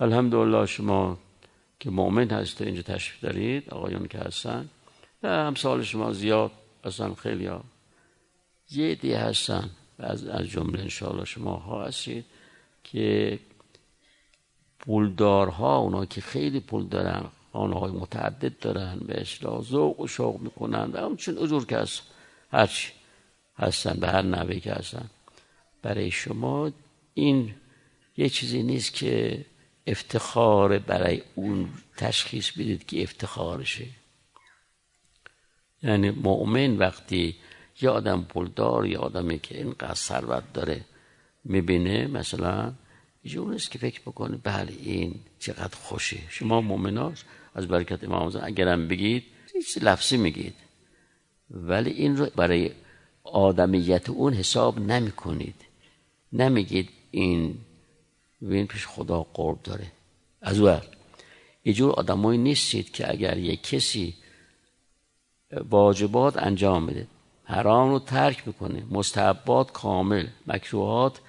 الحمدلله شما که مؤمن هست اینجا تشریف دارید آقایون که هستن. همسال شما زیاد اصلا خیلی ها یه دی هستن. از, از جمله انشاءالله شما ها هستید که پولدارها اونا که خیلی پول دارن خانه متعدد دارن به اصلاح ذوق و شوق می‌کنن و همچون اجور که هست هرچی هستن به هر نوعی که هستن. برای شما این یه چیزی نیست که افتخار برای اون تشخیص بدید که افتخارشه. یعنی مؤمن وقتی یه آدم پولدار یه آدمی که اینقدر ثروت داره می‌بینه مثلا یه نیست که فکر بکنه بله این چقدر خوشه. شما مؤمناست از برکت امام اگرم بگید هیچ لفظی میگید. ولی این رو برای آدمیت اون حساب نمی کنید نمیگید این این پیش خدا قرب داره. از او یه جور آدمایی نیستید که اگر یک کسی واجبات انجام بده. حرام رو ترک می‌کنه. مستحبات کامل. مکروهات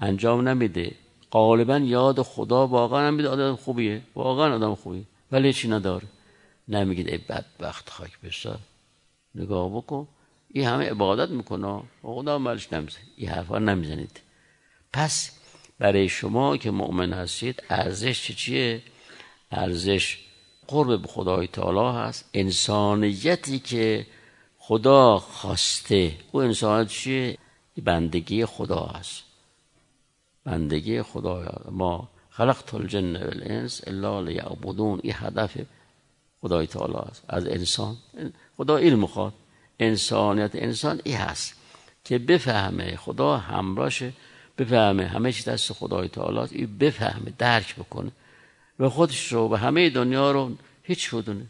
انجام نمیده. غالبا یاد خدا واقعا نمیده آدم خوبیه. واقعا آدم خوبیه. ولی چی نداره. نمیگید ای بدبخت خاک بسار نگاه بکن. این همه عبادت می‌کنه. خدا مالش نمیزه این حرفا نمی‌زنید. پس برای شما که مؤمن هستید ارزش چیه؟ ارزش قرب به خدای تعالی هست. انسانیتی که خدا خواسته. او انسانیت چیه؟ بندگی خدا هست. بندگی خدا. ما خلقت الجن والانس الا لیعبدون. این هدف خدای تعالی است از انسان. خدا علم می‌خواد انسانیت انسان ای هست. که بفهمه خدا همراشه بفهمه. همه چی دست خدای تعالی این بفهمه درک بکنه. و خودش رو به همه دنیا رو هیچ بدونه